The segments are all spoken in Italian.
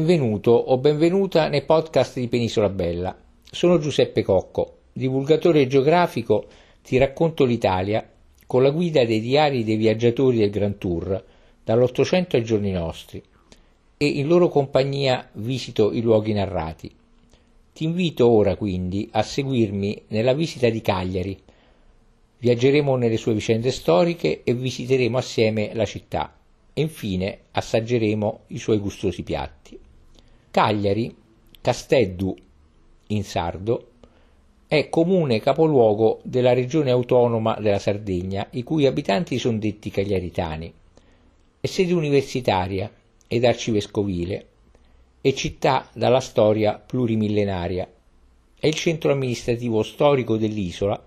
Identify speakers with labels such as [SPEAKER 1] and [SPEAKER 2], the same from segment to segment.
[SPEAKER 1] Benvenuto o benvenuta nei podcast di Penisola Bella. Sono Giuseppe Cocco, divulgatore geografico, ti racconto l'Italia con la guida dei diari dei viaggiatori del Grand Tour, dall'Ottocento ai giorni nostri, e in loro compagnia visito i luoghi narrati. Ti invito ora quindi a seguirmi nella visita di Cagliari. Viaggeremo nelle sue vicende storiche e visiteremo assieme la città e infine assaggeremo i suoi gustosi piatti. Cagliari, Casteddu in sardo, è comune capoluogo della regione autonoma della Sardegna, i cui abitanti sono detti cagliaritani. È sede universitaria ed arcivescovile e città dalla storia plurimillenaria. È il centro amministrativo storico dell'isola,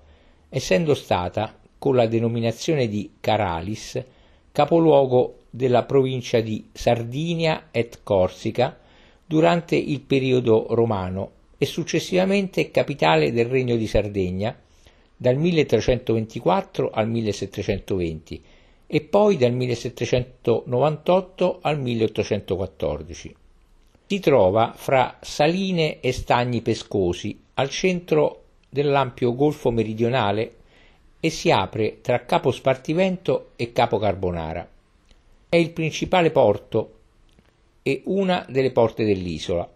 [SPEAKER 1] essendo stata, con la denominazione di Caralis, capoluogo della provincia di Sardinia et Corsica durante il periodo romano e successivamente capitale del Regno di Sardegna dal 1324 al 1720 e poi dal 1798 al 1814. Si trova fra saline e stagni pescosi al centro dell'ampio golfo meridionale e si apre tra Capo Spartivento e Capo Carbonara. È il principale porto e una delle porte dell'isola.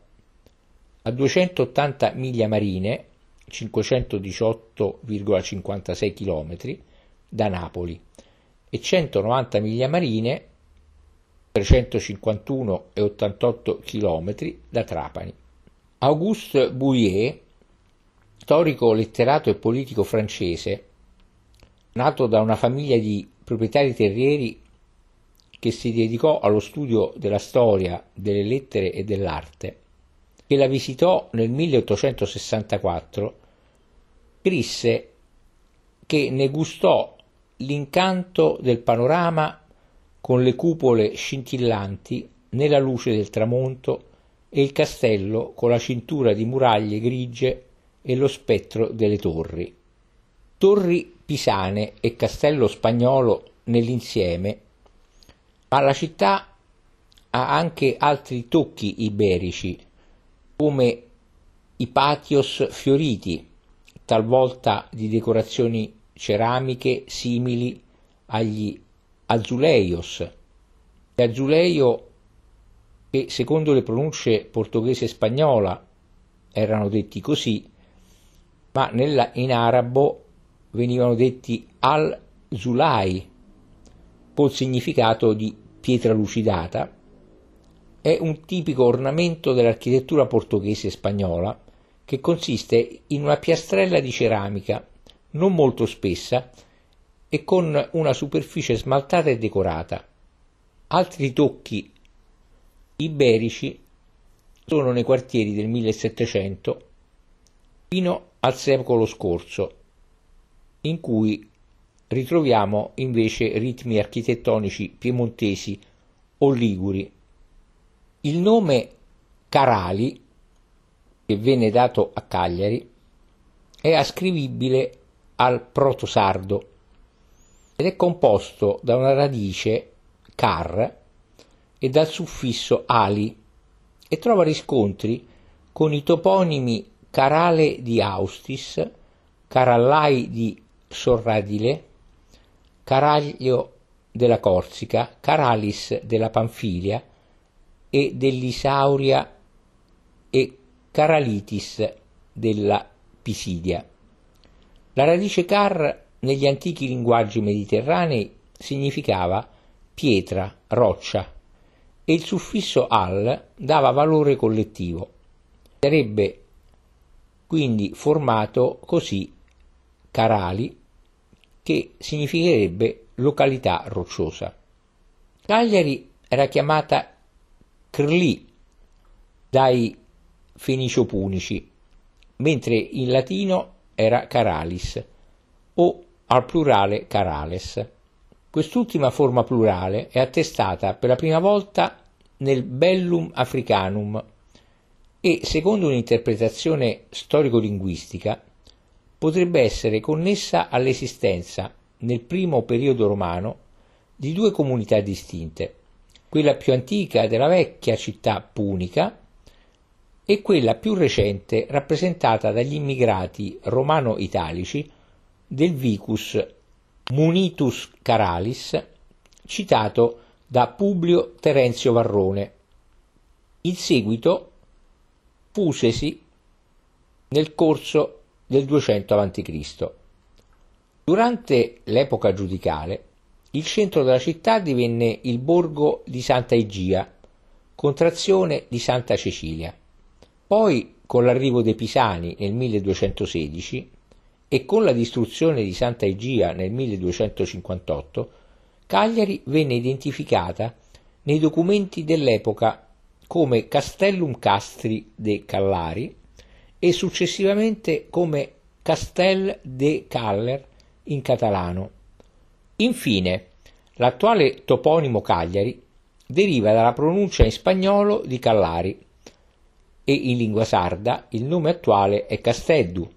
[SPEAKER 1] A 280 miglia marine, 518,56 km, da Napoli e 190 miglia marine, 351,88 km, da Trapani. Auguste Bouillet, storico, letterato e politico francese, nato da una famiglia di proprietari terrieri che si dedicò allo studio della storia, delle lettere e dell'arte, che la visitò nel 1864, scrisse che ne gustò l'incanto del panorama con le cupole scintillanti nella luce del tramonto e il castello con la cintura di muraglie grigie e lo spettro delle torri. Torri pisane e castello spagnolo nell'insieme ma la città ha anche altri tocchi iberici, come i patios fioriti, talvolta di decorazioni ceramiche simili agli azuleios. Azuleio che secondo le pronunce portoghese e spagnola erano detti così, ma nella, in arabo venivano detti al-zulai, col significato di pietra lucidata, è un tipico ornamento dell'architettura portoghese e spagnola che consiste in una piastrella di ceramica non molto spessa e con una superficie smaltata e decorata. Altri tocchi iberici sono nei quartieri del 1700 fino al secolo scorso, in cui ritroviamo invece ritmi architettonici piemontesi o liguri. Il nome Carali, che venne dato a Cagliari, è ascrivibile al protosardo ed è composto da una radice car e dal suffisso ali e trova riscontri con i toponimi Carale di Austis, Carallai di Sorradile, Caraglio della Corsica, Caralis della Panfilia e dell'Isauria e Caralitis della Pisidia. La radice car negli antichi linguaggi mediterranei significava pietra, roccia e il suffisso al dava valore collettivo. Sarebbe quindi formato così Carali che significherebbe località rocciosa. Cagliari era chiamata Crli dai fenicio-punici, mentre in latino era Caralis o al plurale Carales. Quest'ultima forma plurale è attestata per la prima volta nel Bellum Africanum e, secondo un'interpretazione storico-linguistica, potrebbe essere connessa all'esistenza, nel primo periodo romano, di due comunità distinte, quella più antica della vecchia città punica e quella più recente rappresentata dagli immigrati romano-italici del Vicus Munitus Caralis, citato da Publio Terenzio Varrone. In seguito fusesi nel corso del 200 a.C. Durante l'epoca giudicale, il centro della città divenne il borgo di Santa Igia, contrazione di Santa Cecilia. Poi, con l'arrivo dei Pisani nel 1216 e con la distruzione di Santa Igia nel 1258, Cagliari venne identificata nei documenti dell'epoca come Castellum Castri de Callari e successivamente come Castel de Caller in catalano. Infine, l'attuale toponimo Cagliari deriva dalla pronuncia in spagnolo di Callari e in lingua sarda il nome attuale è Casteddu,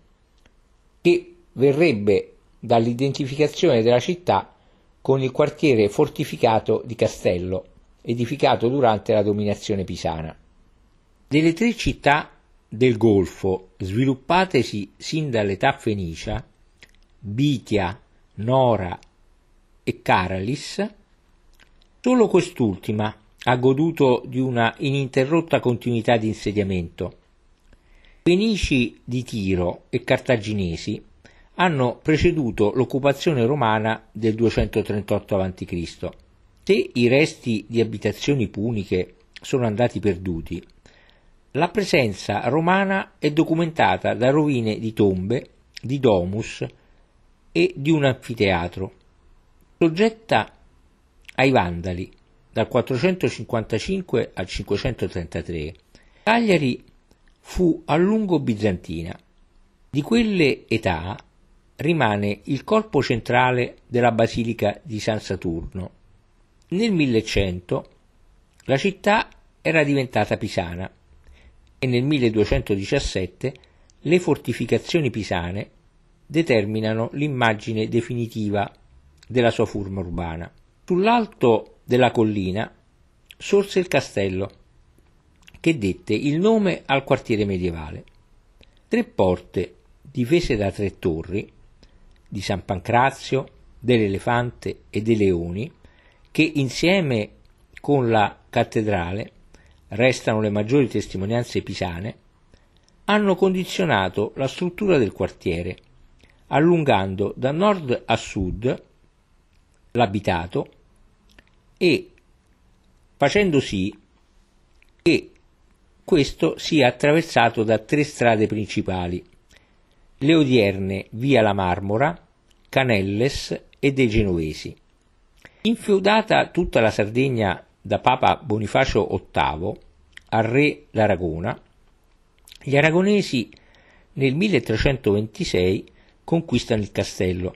[SPEAKER 1] che verrebbe dall'identificazione della città con il quartiere fortificato di Castello, edificato durante la dominazione pisana. Delle tre città del Golfo, sviluppatesi sin dall'età fenicia, Bitia, Nora e Caralis, solo quest'ultima ha goduto di una ininterrotta continuità di insediamento. Fenici di Tiro e cartaginesi hanno preceduto l'occupazione romana del 238 a.C. Se i resti di abitazioni puniche sono andati perduti, la presenza romana è documentata da rovine di tombe, di domus e di un anfiteatro. Soggetta ai Vandali dal 455 al 533, Cagliari fu a lungo bizantina. Di quelle età rimane il corpo centrale della basilica di San Saturno. Nel 1100 la città era diventata pisana e nel 1217 le fortificazioni pisane determinano l'immagine definitiva della sua forma urbana. Sull'alto della collina sorse il castello, che dette il nome al quartiere medievale. Tre porte, difese da tre torri, di San Pancrazio, dell'Elefante e dei Leoni, che insieme con la cattedrale restano le maggiori testimonianze pisane, hanno condizionato la struttura del quartiere, allungando da nord a sud l'abitato e facendo sì che questo sia attraversato da tre strade principali, le odierne via la Marmora, Canelles e dei Genovesi. Infeudata tutta la Sardegna da Papa Bonifacio VIII al re d'Aragona, gli aragonesi nel 1326 conquistano il castello.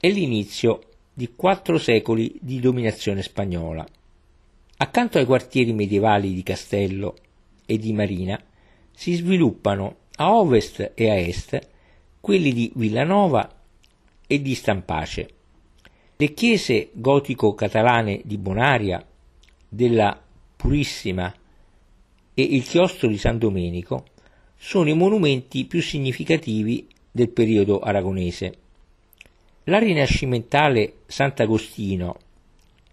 [SPEAKER 1] È l'inizio di quattro secoli di dominazione spagnola. Accanto ai quartieri medievali di Castello e di Marina si sviluppano a ovest e a est quelli di Villanova e di Stampace. Le chiese gotico-catalane di Bonaria, della Purissima e il chiostro di San Domenico sono i monumenti più significativi del periodo aragonese. La rinascimentale Sant'Agostino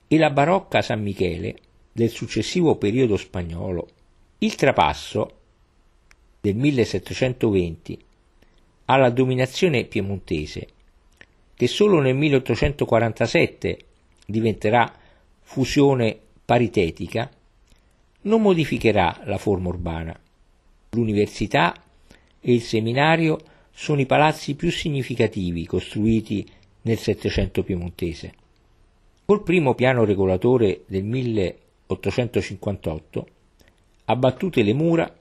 [SPEAKER 1] e la barocca San Michele del successivo periodo spagnolo, il trapasso del 1720 alla dominazione piemontese, che solo nel 1847 diventerà fusione paritetica, non modificherà la forma urbana. L'università e il seminario sono i palazzi più significativi costruiti nel Settecento piemontese. Col primo piano regolatore del 1858, abbattute le mura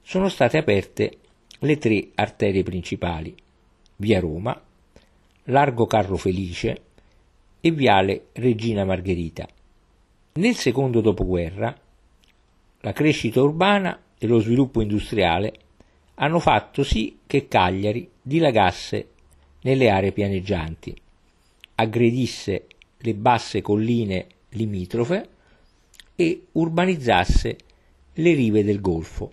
[SPEAKER 1] sono state aperte le tre arterie principali, via Roma, largo Carlo Felice e viale Regina Margherita. Nel secondo dopoguerra la crescita urbana e lo sviluppo industriale hanno fatto sì che Cagliari dilagasse nelle aree pianeggianti, aggredisse le basse colline limitrofe e urbanizzasse le rive del Golfo,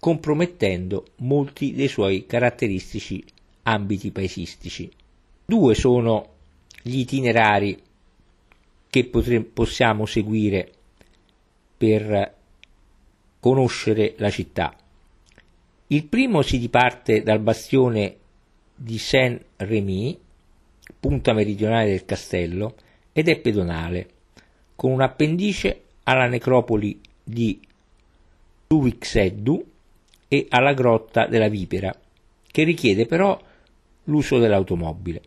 [SPEAKER 1] compromettendo molti dei suoi caratteristici ambiti paesistici. Due sono gli itinerari che potre- possiamo seguire per conoscere la città. Il primo si diparte dal bastione di Saint-Rémy, punta meridionale del castello, ed è pedonale, con un appendice alla necropoli di Luvixeddu e alla grotta della Vipera, che richiede però l'uso dell'automobile.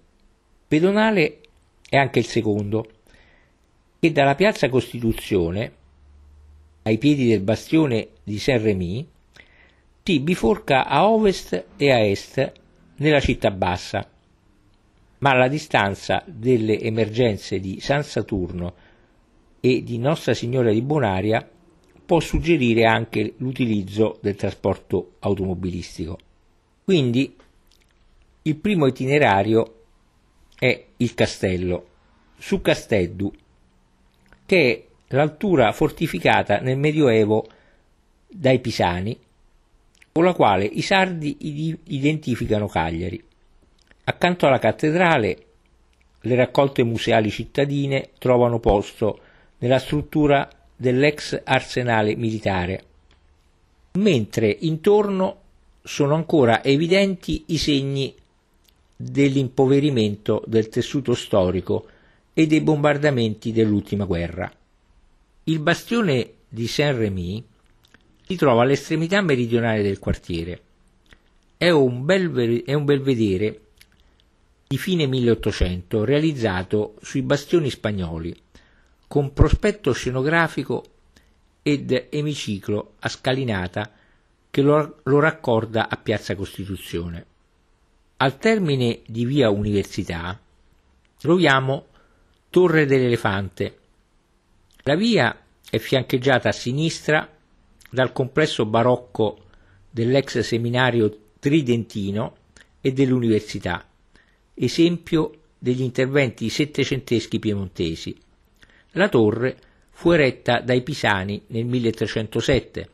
[SPEAKER 1] Pedonale è anche il secondo, che dalla piazza Costituzione, ai piedi del bastione di Saint-Rémy, si biforca a ovest e a est nella città bassa, ma la distanza delle emergenze di San Saturno e di Nostra Signora di Bonaria può suggerire anche l'utilizzo del trasporto automobilistico. Quindi il primo itinerario è il castello, su Casteddu, che è l'altura fortificata nel Medioevo dai Pisani, con la quale i sardi identificano Cagliari. Accanto alla cattedrale le raccolte museali cittadine trovano posto nella struttura dell'ex arsenale militare, mentre intorno sono ancora evidenti i segni dell'impoverimento del tessuto storico e dei bombardamenti dell'ultima guerra. Il bastione di Saint-Rémy si trova all'estremità meridionale del quartiere. È un, bel, è un belvedere di fine 1800 realizzato sui bastioni spagnoli, con prospetto scenografico ed emiciclo a scalinata che lo, lo raccorda a Piazza Costituzione. Al termine di via Università troviamo Torre dell'Elefante. La via è fiancheggiata a sinistra dal complesso barocco dell'ex seminario tridentino e dell'università, esempio degli interventi settecenteschi piemontesi. La torre fu eretta dai Pisani nel 1307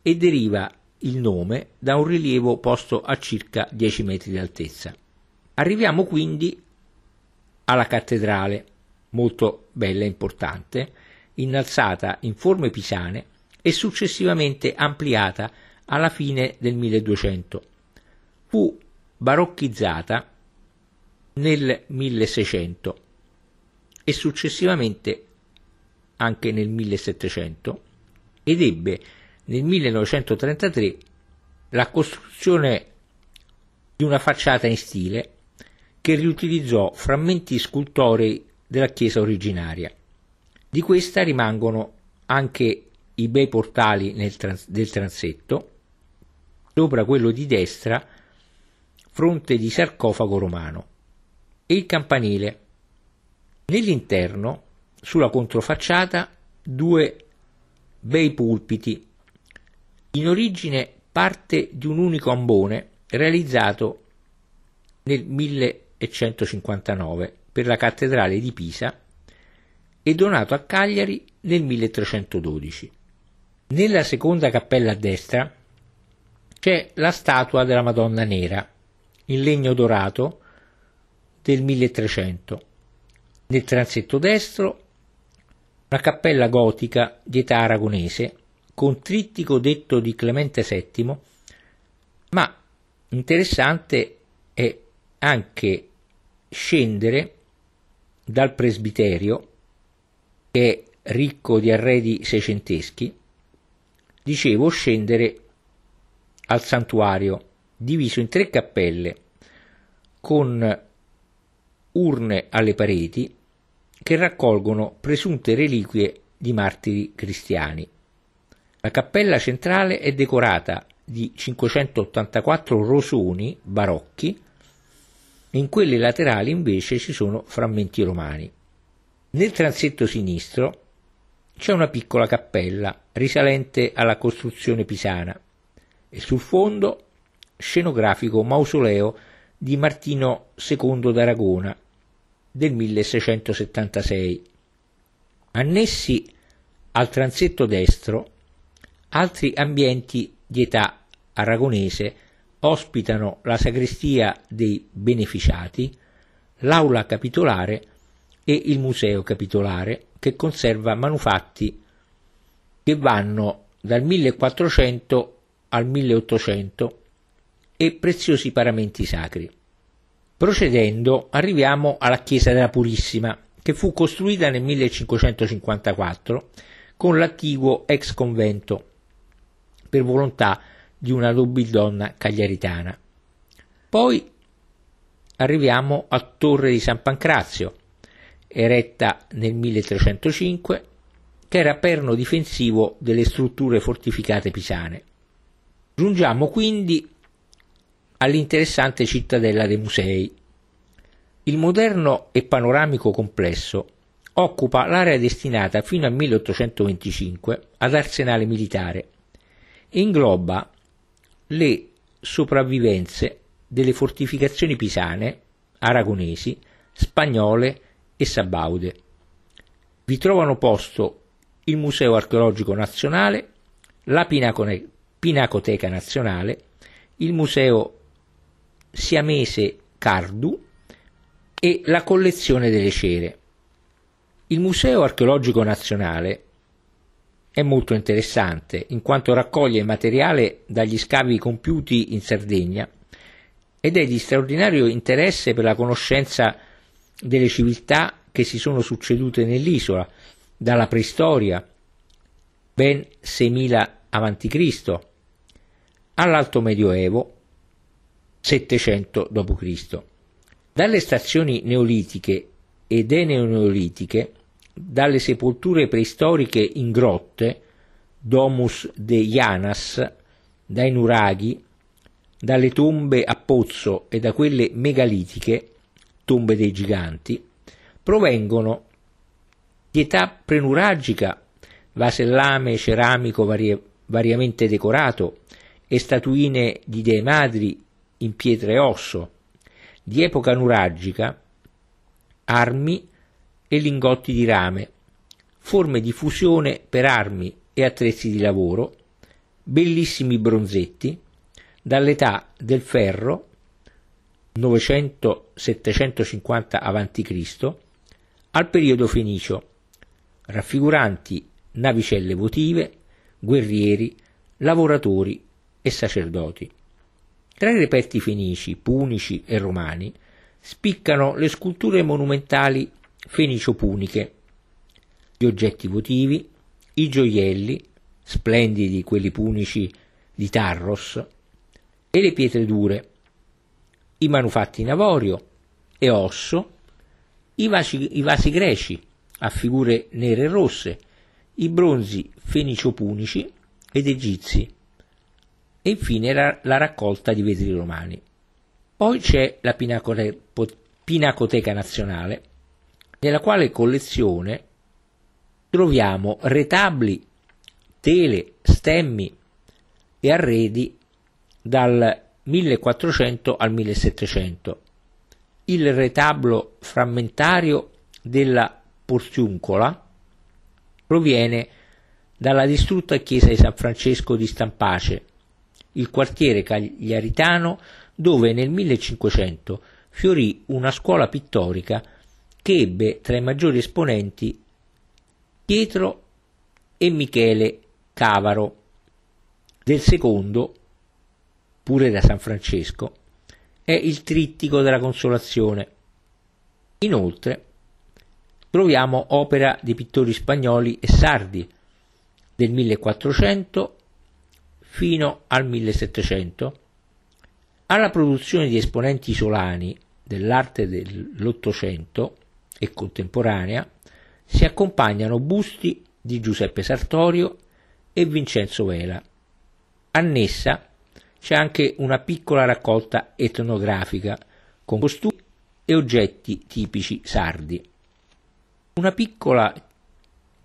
[SPEAKER 1] e deriva il nome da un rilievo posto a circa 10 metri di altezza. Arriviamo quindi alla cattedrale, molto bella e importante, innalzata in forme pisane e successivamente ampliata alla fine del 1200. Fu barocchizzata nel 1600 e successivamente anche nel 1700 ed ebbe nel 1933 la costruzione di una facciata in stile che riutilizzò frammenti scultorei della chiesa originaria. Di questa rimangono anche i bei portali trans- del transetto, sopra quello di destra fronte di sarcofago romano, e il campanile. Nell'interno, sulla controfacciata, due bei pulpiti, in origine parte di un unico ambone realizzato nel 1159 per la cattedrale di Pisa e donato a Cagliari nel 1312. Nella seconda cappella a destra c'è la statua della Madonna Nera in legno dorato del 1300. Nel transetto destro una cappella gotica di età aragonese con trittico detto di Clemente VII, ma interessante è anche scendere dal presbiterio, che è ricco di arredi seicenteschi, dicevo scendere al santuario diviso in tre cappelle con urne alle pareti che raccolgono presunte reliquie di martiri cristiani. La cappella centrale è decorata di 584 rosoni barocchi in quelle laterali invece ci sono frammenti romani. Nel transetto sinistro c'è una piccola cappella risalente alla costruzione pisana e sul fondo scenografico mausoleo di Martino II d'Aragona del 1676. Annessi al transetto destro, altri ambienti di età aragonese ospitano la sagrestia dei beneficiati, l'aula capitolare e il museo capitolare che conserva manufatti che vanno dal 1400 al 1800 e preziosi paramenti sacri. Procedendo arriviamo alla chiesa della Purissima che fu costruita nel 1554 con l'attiguo ex convento per volontà di una nobildonna cagliaritana. Poi arriviamo a Torre di San Pancrazio, eretta nel 1305, che era perno difensivo delle strutture fortificate pisane. Giungiamo quindi all'interessante cittadella dei musei. Il moderno e panoramico complesso occupa l'area destinata fino al 1825 ad arsenale militare e ingloba le sopravvivenze delle fortificazioni pisane, aragonesi, spagnole e sabaude. Vi trovano posto il Museo archeologico nazionale, la Pinacone- Pinacoteca nazionale, il Museo siamese Cardu e la collezione delle cere. Il Museo archeologico nazionale è molto interessante in quanto raccoglie materiale dagli scavi compiuti in Sardegna ed è di straordinario interesse per la conoscenza delle civiltà che si sono succedute nell'isola, dalla preistoria, ben 6000 a.C., all'Alto Medioevo, 700 d.C. Dalle stazioni neolitiche ed eneoneolitiche, dalle sepolture preistoriche in grotte, Domus de Janas, dai nuraghi, dalle tombe a pozzo e da quelle megalitiche, tombe dei giganti, provengono di età prenuragica, vasellame ceramico varie, variamente decorato e statuine di dei madri in pietra e osso, di epoca nuragica, armi e lingotti di rame, forme di fusione per armi e attrezzi di lavoro, bellissimi bronzetti, dall'età del ferro 900-750 a.C. al periodo fenicio, raffiguranti navicelle votive, guerrieri, lavoratori e sacerdoti. Tra i reperti fenici, punici e romani spiccano le sculture monumentali fenicio-puniche, gli oggetti votivi, i gioielli, splendidi quelli punici di Tarros, e le pietre dure, i manufatti in avorio e osso, i vasi, i vasi greci a figure nere e rosse, i bronzi fenicio-punici ed egizi, e infine la, la raccolta di vetri romani. Poi c'è la Pinacote- Pinacoteca Nazionale, nella quale collezione troviamo retabli, tele, stemmi e arredi dal 1400 al 1700. Il retablo frammentario della Portiuncola proviene dalla distrutta chiesa di San Francesco di Stampace, il quartiere cagliaritano dove nel 1500 fiorì una scuola pittorica che ebbe tra i maggiori esponenti Pietro e Michele Cavaro. Del secondo pure da San Francesco, è il trittico della consolazione. Inoltre troviamo opera di pittori spagnoli e sardi del 1400 fino al 1700. Alla produzione di esponenti isolani dell'arte dell'Ottocento e contemporanea si accompagnano busti di Giuseppe Sartorio e Vincenzo Vela. Annessa c'è anche una piccola raccolta etnografica con costumi e oggetti tipici sardi. Una piccola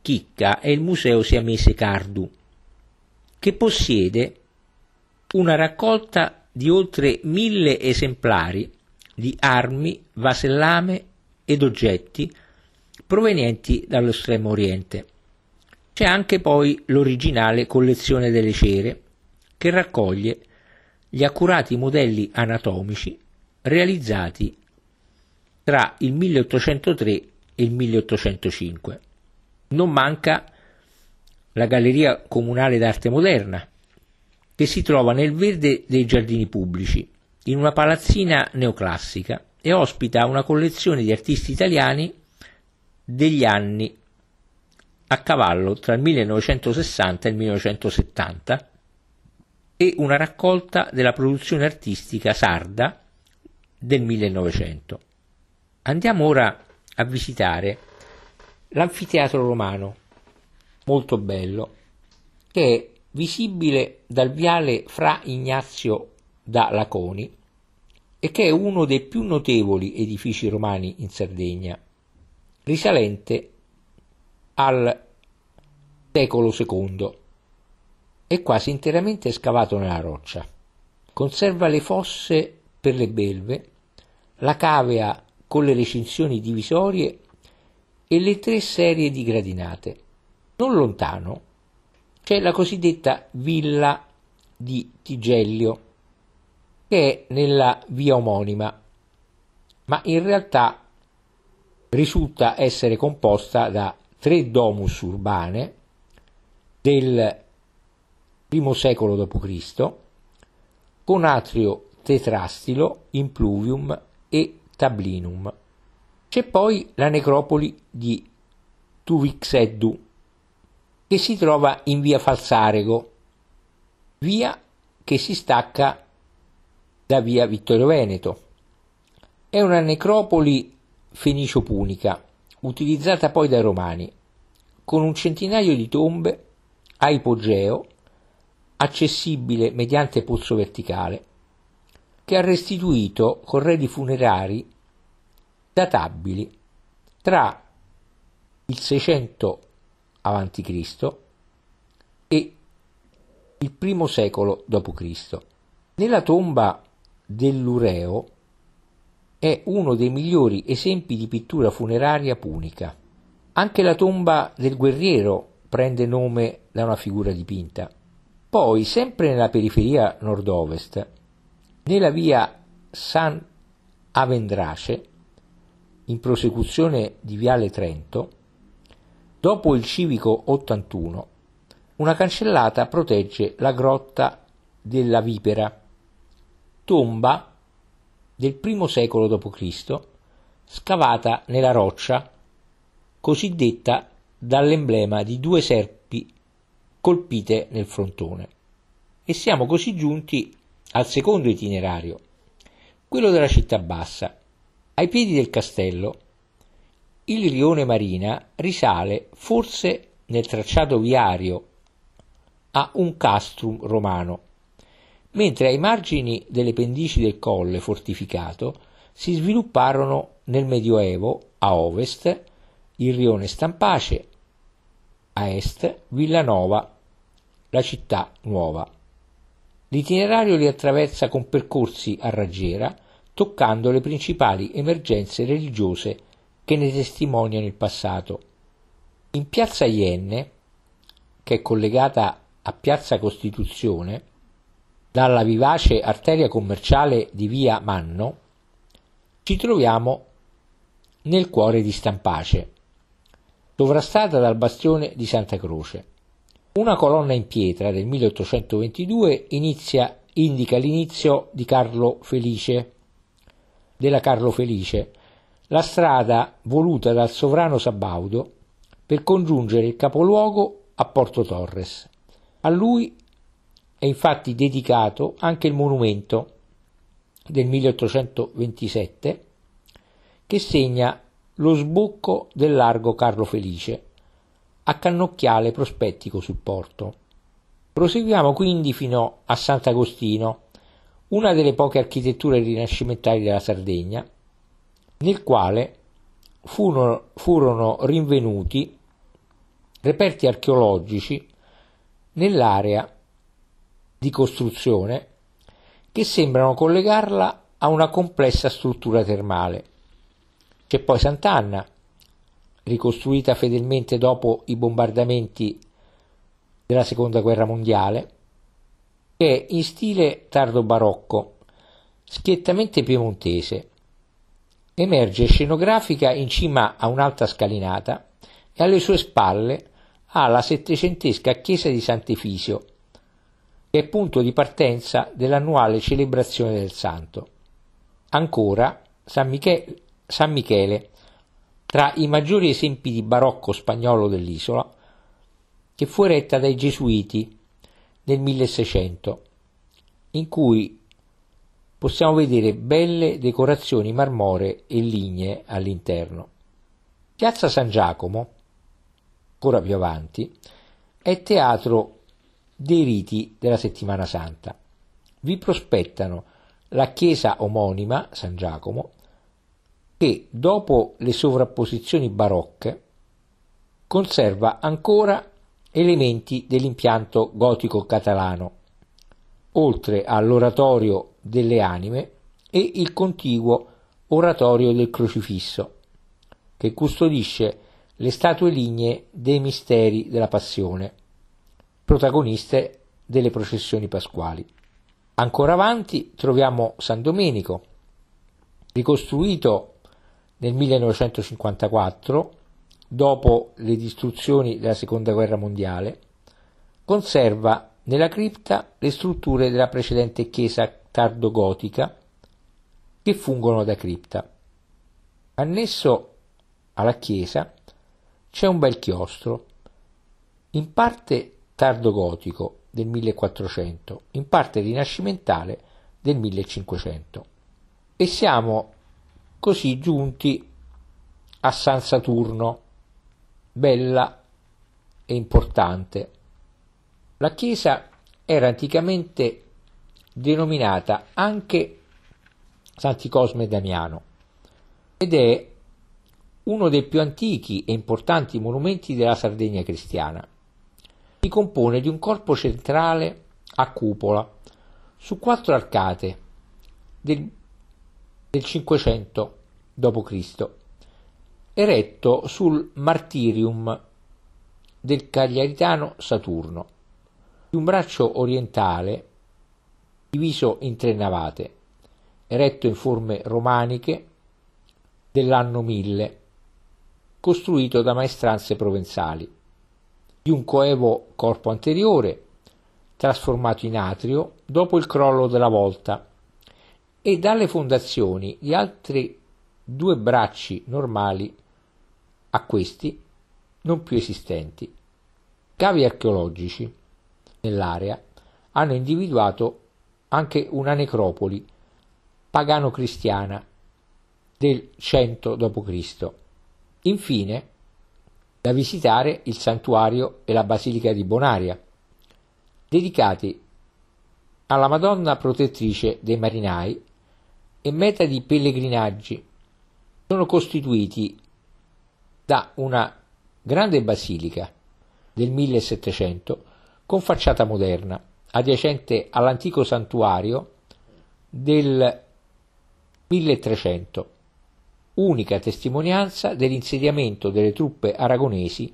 [SPEAKER 1] chicca è il Museo Siamese Cardu, che possiede una raccolta di oltre mille esemplari di armi, vasellame ed oggetti provenienti dallo Estremo Oriente. C'è anche poi l'originale collezione delle cere, che raccoglie gli accurati modelli anatomici realizzati tra il 1803 e il 1805. Non manca la Galleria Comunale d'Arte Moderna, che si trova nel verde dei giardini pubblici, in una palazzina neoclassica e ospita una collezione di artisti italiani degli anni a cavallo tra il 1960 e il 1970 e una raccolta della produzione artistica sarda del 1900. Andiamo ora a visitare l'anfiteatro romano, molto bello, che è visibile dal viale Fra Ignazio da Laconi e che è uno dei più notevoli edifici romani in Sardegna, risalente al secolo II. È quasi interamente scavato nella roccia. Conserva le fosse per le belve, la cavea con le recinzioni divisorie e le tre serie di gradinate. Non lontano c'è la cosiddetta villa di Tigellio, che è nella via omonima, ma in realtà risulta essere composta da tre domus urbane del I secolo d.C., con atrio tetrastilo, impluvium e tablinum. C'è poi la necropoli di Tuvixeddu, che si trova in via Falsarego, via che si stacca da via Vittorio Veneto. È una necropoli fenicio-punica, utilizzata poi dai romani, con un centinaio di tombe a ipogeo, accessibile mediante pozzo verticale, che ha restituito corredi funerari databili tra il 600 a.C. e il I secolo d.C. Nella tomba dell'Ureo è uno dei migliori esempi di pittura funeraria punica. Anche la tomba del guerriero prende nome da una figura dipinta. Poi, sempre nella periferia nord-ovest, nella via San Avendrace, in prosecuzione di Viale Trento, dopo il civico 81, una cancellata protegge la grotta della Vipera, tomba del I secolo d.C., scavata nella roccia, cosiddetta dall'emblema di due serpi colpite nel frontone. E siamo così giunti al secondo itinerario, quello della città bassa. Ai piedi del castello il rione Marina risale forse nel tracciato viario a un castrum romano, mentre ai margini delle pendici del colle fortificato si svilupparono nel Medioevo a ovest il rione Stampace, a est Villanova, la città nuova. L'itinerario li attraversa con percorsi a raggiera, toccando le principali emergenze religiose che ne testimoniano il passato. In piazza Ienne, che è collegata a piazza Costituzione, dalla vivace arteria commerciale di via Manno, ci troviamo nel cuore di Stampace, sovrastata dal bastione di Santa Croce. Una colonna in pietra del 1822 inizia, indica l'inizio di Carlo Felice, della Carlo Felice, la strada voluta dal sovrano Sabaudo per congiungere il capoluogo a Porto Torres. A lui è infatti dedicato anche il monumento del 1827 che segna lo sbocco del largo Carlo Felice, a cannocchiale prospettico sul porto. Proseguiamo quindi fino a Sant'Agostino, una delle poche architetture rinascimentali della Sardegna, nel quale furono, furono rinvenuti reperti archeologici nell'area di costruzione che sembrano collegarla a una complessa struttura termale. C'è poi Sant'Anna, ricostruita fedelmente dopo i bombardamenti della seconda guerra mondiale, che è in stile tardo barocco, schiettamente piemontese. Emerge scenografica in cima a un'alta scalinata e alle sue spalle ha la settecentesca chiesa di Sant'Efisio, è punto di partenza dell'annuale celebrazione del santo. Ancora San Michele, San Michele tra i maggiori esempi di barocco spagnolo dell'isola, che fu eretta dai Gesuiti nel 1600, in cui possiamo vedere belle decorazioni marmoree e lignee all'interno. Piazza San Giacomo, ancora più avanti, è teatro dei riti della settimana santa. Vi prospettano la chiesa omonima, San Giacomo, che, dopo le sovrapposizioni barocche, conserva ancora elementi dell'impianto gotico catalano, oltre all'oratorio delle anime e il contiguo oratorio del crocifisso, che custodisce le statue lignee dei misteri della passione, protagoniste delle processioni pasquali. Ancora avanti troviamo San Domenico, ricostruito nel 1954, dopo le distruzioni della Seconda Guerra Mondiale, conserva nella cripta le strutture della precedente chiesa tardogotica che fungono da cripta. Annesso alla chiesa c'è un bel chiostro, in parte tardogotico del 1400, in parte rinascimentale del 1500. E siamo così giunti a San Saturno, bella e importante. La chiesa era anticamente denominata anche Santi Cosme e Damiano ed è uno dei più antichi e importanti monumenti della Sardegna cristiana. Si compone di un corpo centrale a cupola su quattro arcate del, del 500 d.C., eretto sul martirium del cagliaritano Saturno, di un braccio orientale diviso in tre navate, eretto in forme romaniche dell'anno 1000 costruito da maestranze provenzali, di un coevo corpo anteriore, trasformato in atrio dopo il crollo della volta, e dalle fondazioni di altri due bracci normali a questi non più esistenti. Cavi archeologici nell'area hanno individuato anche una necropoli pagano-cristiana del 100 d.C. Infine, da visitare il santuario e la basilica di Bonaria, dedicati alla Madonna protettrice dei marinai e meta di pellegrinaggi. Sono costituiti da una grande basilica del 1700 con facciata moderna, adiacente all'antico santuario del 1300 unica testimonianza dell'insediamento delle truppe aragonesi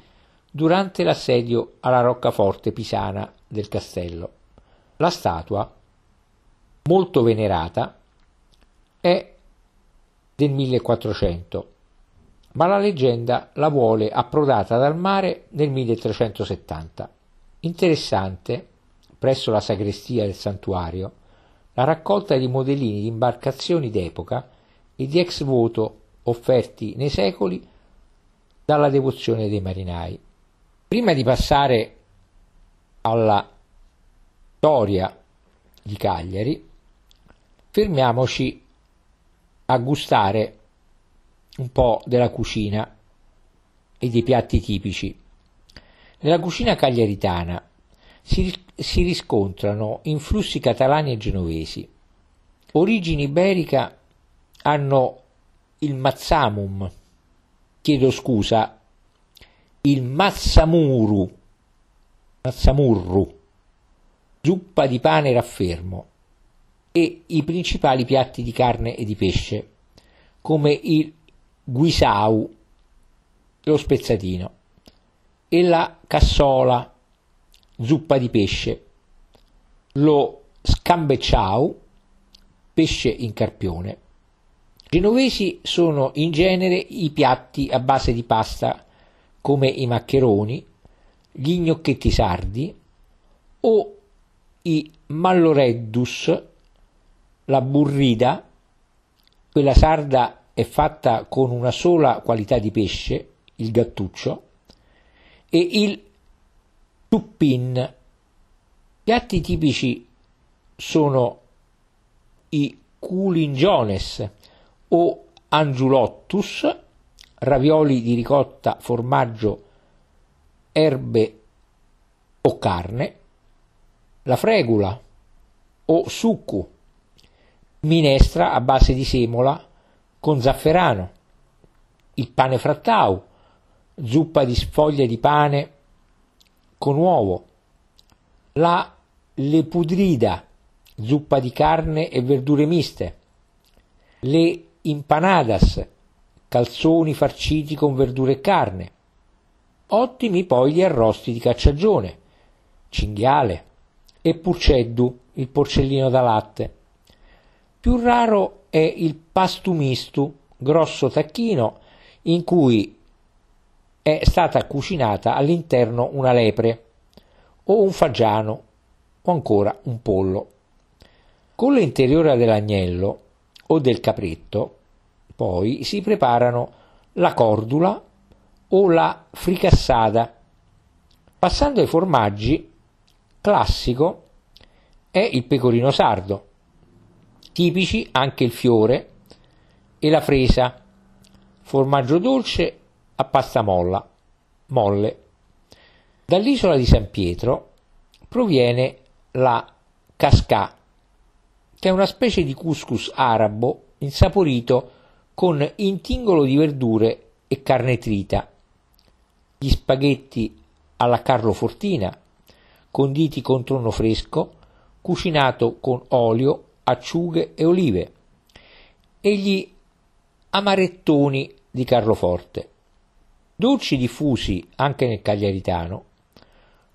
[SPEAKER 1] durante l'assedio alla roccaforte pisana del castello. La statua, molto venerata, è del 1400, ma la leggenda la vuole approdata dal mare nel 1370. Interessante, presso la sagrestia del santuario, la raccolta di modellini di imbarcazioni d'epoca e di ex voto offerti nei secoli dalla devozione dei marinai. Prima di passare alla storia di Cagliari, fermiamoci a gustare un po' della cucina e dei piatti tipici. Nella cucina cagliaritana si, si riscontrano influssi catalani e genovesi. Origini iberica hanno il Mazzamum, chiedo scusa, il Mazzamuru, Mazzamurru, zuppa di pane raffermo. E i principali piatti di carne e di pesce, come il guisau, lo spezzatino, e la cassola, zuppa di pesce, lo scambecciau, pesce in carpione. Genovesi sono in genere i piatti a base di pasta come i maccheroni, gli gnocchetti sardi o i malloreddus, la burrida, quella sarda è fatta con una sola qualità di pesce, il gattuccio, e il tuppin. Piatti tipici sono i culingiones o angiulottus, ravioli di ricotta, formaggio, erbe o carne, la fregula o succu, minestra a base di semola con zafferano, il pane frattau, zuppa di sfoglie di pane con uovo, la lepudrida, zuppa di carne e verdure miste, le impanadas, calzoni farciti con verdure e carne. Ottimi poi gli arrosti di cacciagione, cinghiale e purceddu, il porcellino da latte. Più raro è il pastumistu, grosso tacchino in cui è stata cucinata all'interno una lepre o un fagiano o ancora un pollo. Con l'interiore dell'agnello o del capretto poi si preparano la cordula o la fricassata. Passando ai formaggi, classico è il pecorino sardo, tipici anche il fiore e la fresa, formaggio dolce a pasta molla, molle. Dall'isola di San Pietro proviene la cascà, che è una specie di couscous arabo insaporito con intingolo di verdure e carne trita, gli spaghetti alla Carlo Fortina, conditi con tonno fresco, cucinato con olio, acciughe e olive, e gli amarettoni di Carloforte. Dolci diffusi anche nel cagliaritano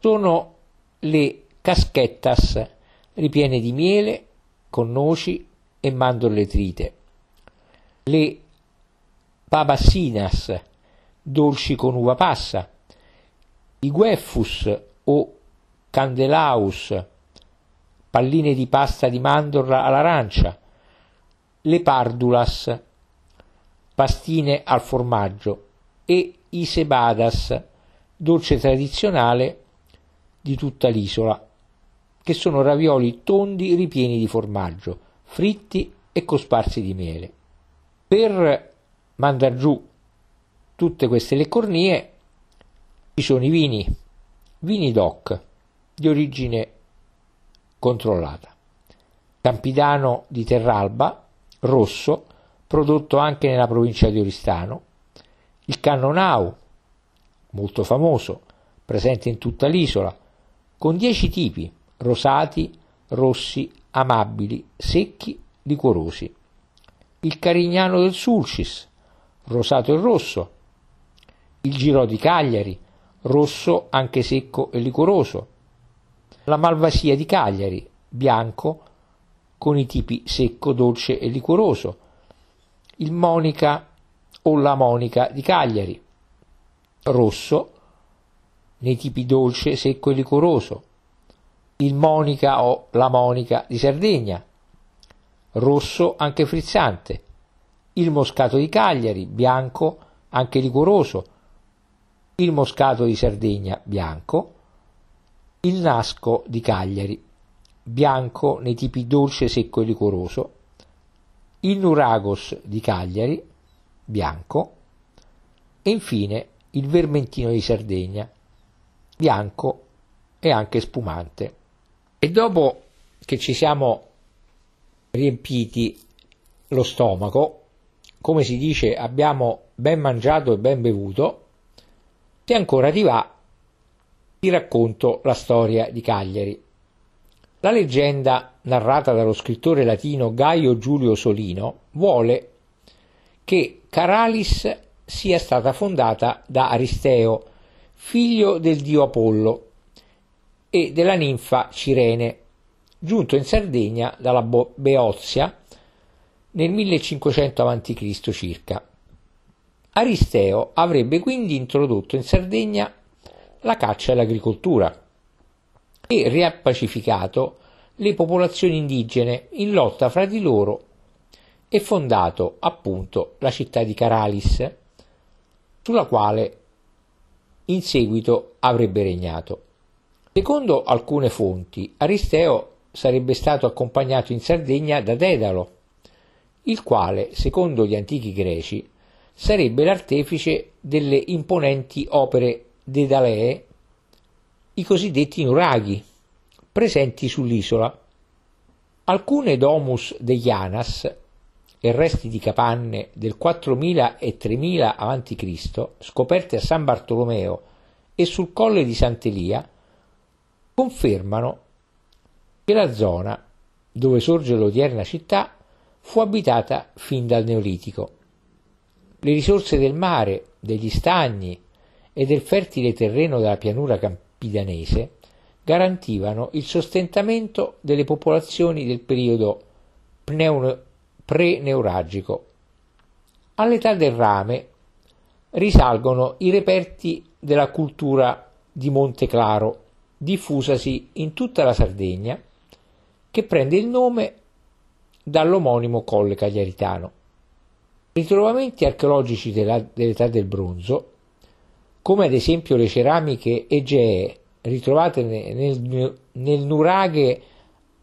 [SPEAKER 1] sono le caschettas ripiene di miele con noci e mandorle trite, le pabassinas, dolci con uva passa, i gueffus o candelaus, palline di pasta di mandorla all'arancia, le pardulas, pastine al formaggio. E i sebadas, dolce tradizionale di tutta l'isola, che sono ravioli tondi ripieni di formaggio, fritti e cosparsi di miele. Per mandar giù tutte queste leccornie ci sono i vini, vini DOC di origine controllata. Campidano di Terralba, rosso, prodotto anche nella provincia di Oristano. Il Cannonau, molto famoso, presente in tutta l'isola, con dieci tipi, rosati, rossi, amabili, secchi, liquorosi il Carignano del Sulcis, rosato e rosso, il Giro di Cagliari, rosso anche secco e liquoroso, la Malvasia di Cagliari, bianco con i tipi secco, dolce e liquoroso, il Monica o la Monica di Cagliari, rosso nei tipi dolce, secco e liquoroso, il Monica o la Monica di Sardegna, rosso anche frizzante, il moscato di Cagliari, bianco anche liquoroso, il moscato di Sardegna, bianco, il nasco di Cagliari, bianco nei tipi dolce, secco e liquoroso, il nuragos di Cagliari, bianco, e infine il vermentino di Sardegna, bianco e anche spumante. E dopo che ci siamo riempiti lo stomaco, come si dice abbiamo ben mangiato e ben bevuto, se ancora ti va ti racconto la storia di Cagliari. La leggenda narrata dallo scrittore latino Gaio Giulio Solino vuole che Caralis sia stata fondata da Aristeo, figlio del dio Apollo, e della ninfa Cirene, giunto in Sardegna dalla Beozia nel 1500 a.C. circa. Aristeo avrebbe quindi introdotto in Sardegna la caccia e l'agricoltura e riappacificato le popolazioni indigene in lotta fra di loro e fondato appunto la città di Caralis, sulla quale in seguito avrebbe regnato. Secondo alcune fonti, Aristeo sarebbe stato accompagnato in Sardegna da Dedalo, il quale, secondo gli antichi greci, sarebbe l'artefice delle imponenti opere dedalee, i cosiddetti nuraghi, presenti sull'isola. Alcune domus degli Anas e resti di capanne del 4000 e 3000 a.C., scoperte a San Bartolomeo e sul colle di Sant'Elia, confermano che la zona dove sorge l'odierna città fu abitata fin dal Neolitico. Le risorse del mare, degli stagni e del fertile terreno della pianura campidanese garantivano il sostentamento delle popolazioni del periodo pre-neuragico. All'età del rame risalgono i reperti della cultura di Monte Claro, diffusasi in tutta la Sardegna, che prende il nome dall'omonimo Colle Cagliaritano. Ritrovamenti archeologici dell'età del bronzo, come ad esempio le ceramiche egee ritrovate nel, nel, nuraghe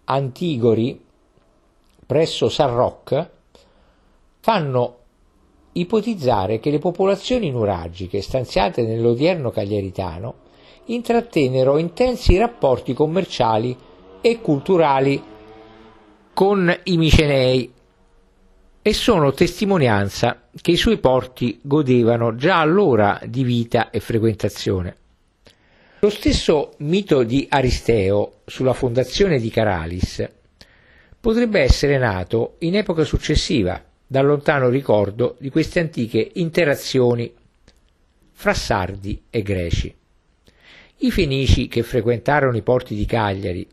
[SPEAKER 1] Antigori presso San Roch, fanno ipotizzare che le popolazioni nuragiche stanziate nell'odierno Cagliaritano intrattennero intensi rapporti commerciali e culturali con i Micenei e sono testimonianza che i suoi porti godevano già allora di vita e frequentazione. Lo stesso mito di Aristeo sulla fondazione di Caralis potrebbe essere nato in epoca successiva dal lontano ricordo di queste antiche interazioni fra sardi e greci. I fenici che frequentarono i porti di Cagliari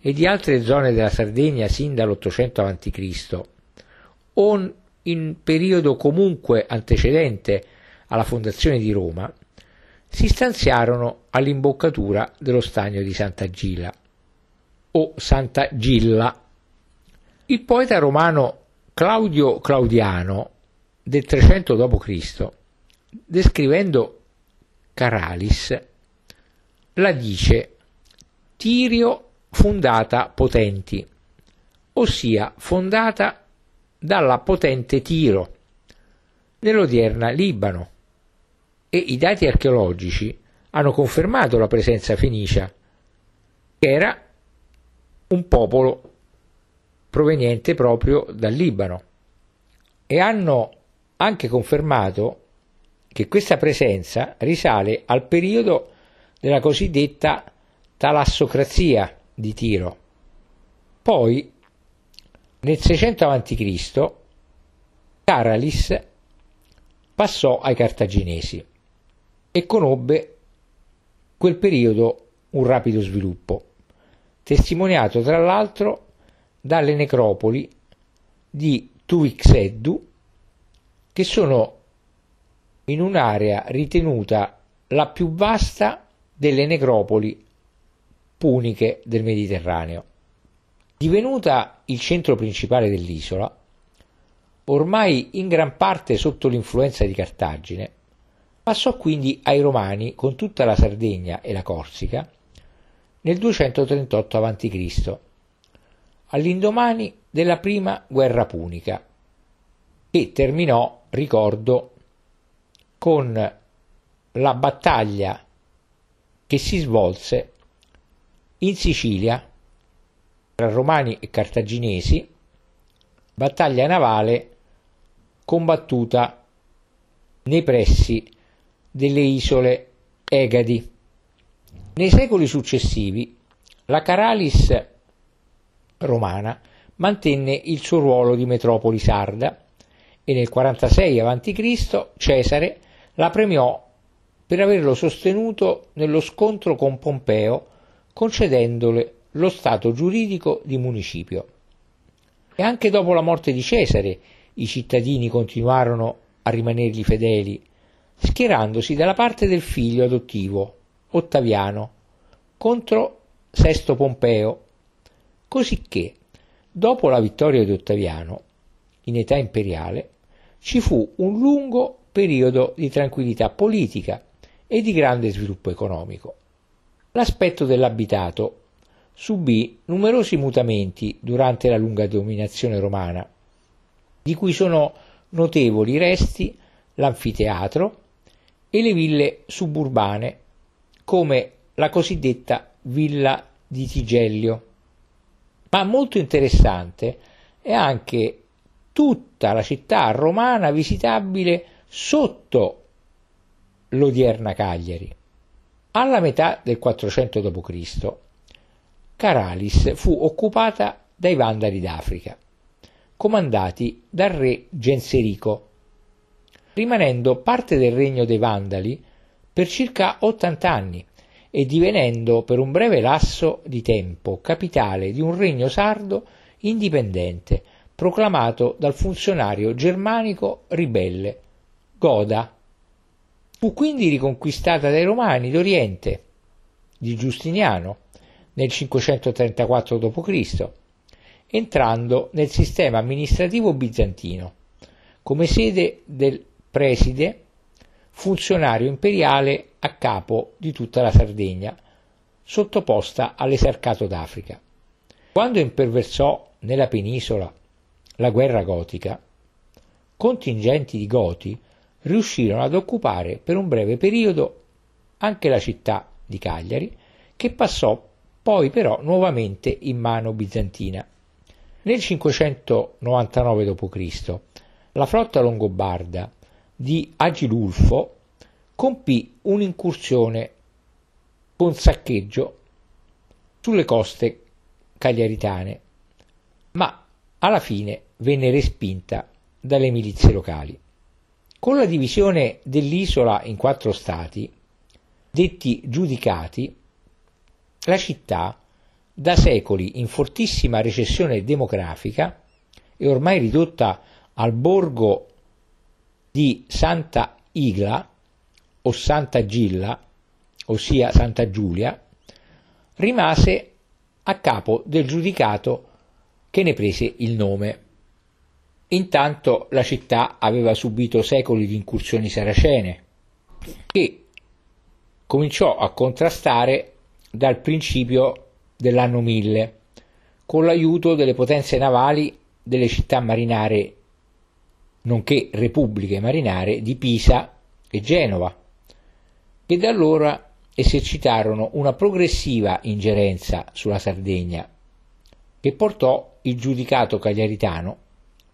[SPEAKER 1] e di altre zone della Sardegna sin dall'800 a.C. o in periodo comunque antecedente alla fondazione di Roma, si stanziarono all'imboccatura dello stagno di Santa Gilla o Santa Gilla. Il poeta romano Claudio Claudiano del 300 d.C., descrivendo Caralis, la dice Tirio fundata potenti, ossia fondata dalla potente Tiro, nell'odierna Libano, e i dati archeologici hanno confermato la presenza fenicia, che era un popolo proveniente proprio dal Libano, e hanno anche confermato che questa presenza risale al periodo della cosiddetta talassocrazia di Tiro. Poi, nel 600 a.C., Caralis passò ai cartaginesi e conobbe quel periodo un rapido sviluppo, testimoniato tra l'altro dalle necropoli di Tuixeddu che sono in un'area ritenuta la più vasta delle necropoli puniche del Mediterraneo. Divenuta il centro principale dell'isola, ormai in gran parte sotto l'influenza di Cartagine, passò quindi ai Romani con tutta la Sardegna e la Corsica nel 238 a.C., all'indomani della prima guerra punica, che terminò, ricordo, con la battaglia che si svolse in Sicilia tra romani e cartaginesi, battaglia navale combattuta nei pressi delle isole Egadi. Nei secoli successivi la Caralis romana mantenne il suo ruolo di metropoli sarda e nel 46 a.C. Cesare la premiò per averlo sostenuto nello scontro con Pompeo concedendole lo stato giuridico di municipio. E anche dopo la morte di Cesare i cittadini continuarono a rimanergli fedeli, schierandosi dalla parte del figlio adottivo, Ottaviano, contro Sesto Pompeo, cosicché, dopo la vittoria di Ottaviano, in età imperiale, ci fu un lungo periodo di tranquillità politica e di grande sviluppo economico. L'aspetto dell'abitato subì numerosi mutamenti durante la lunga dominazione romana, di cui sono notevoli resti l'anfiteatro e le ville suburbane, come la cosiddetta villa di Tigellio. Ma molto interessante è anche tutta la città romana visitabile sotto l'odierna Cagliari. Alla metà del 400 d.C. Caralis fu occupata dai Vandali d'Africa, comandati dal re Genserico, rimanendo parte del regno dei Vandali per circa 80 anni e divenendo per un breve lasso di tempo capitale di un regno sardo indipendente proclamato dal funzionario germanico ribelle Goda. Fu quindi riconquistata dai Romani d'Oriente di Giustiniano nel 534 d.C., entrando nel sistema amministrativo bizantino come sede del preside funzionario imperiale a capo di tutta la Sardegna, sottoposta all'esarcato d'Africa. Quando imperversò nella penisola la guerra gotica, contingenti di Goti riuscirono ad occupare per un breve periodo anche la città di Cagliari, che passò poi però nuovamente in mano bizantina. Nel 599 d.C. la flotta longobarda di Agilulfo compì un'incursione con saccheggio sulle coste cagliaritane, ma alla fine venne respinta dalle milizie locali. Con la divisione dell'isola in quattro stati, detti giudicati, la città, da secoli in fortissima recessione demografica e ormai ridotta al borgo di Santa Igla o Santa Gilla, ossia Santa Giulia, rimase a capo del giudicato che ne prese il nome. Intanto la città aveva subito secoli di incursioni saracene, che cominciò a contrastare dal principio dell'anno 1000, con l'aiuto delle potenze navali delle città marinare, nonché repubbliche marinare di Pisa e Genova, che da allora esercitarono una progressiva ingerenza sulla Sardegna, che portò il giudicato cagliaritano,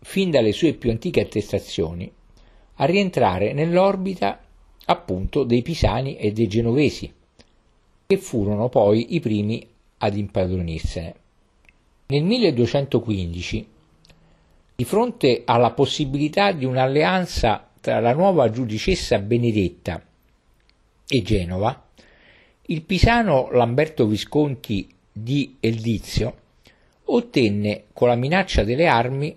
[SPEAKER 1] fin dalle sue più antiche attestazioni, a rientrare nell'orbita appunto dei pisani e dei genovesi, che furono poi i primi ad impadronirsene. Nel 1215, di fronte alla possibilità di un'alleanza tra la nuova giudicessa Benedetta e Genova, il pisano Lamberto Visconti di Eldizio ottenne con la minaccia delle armi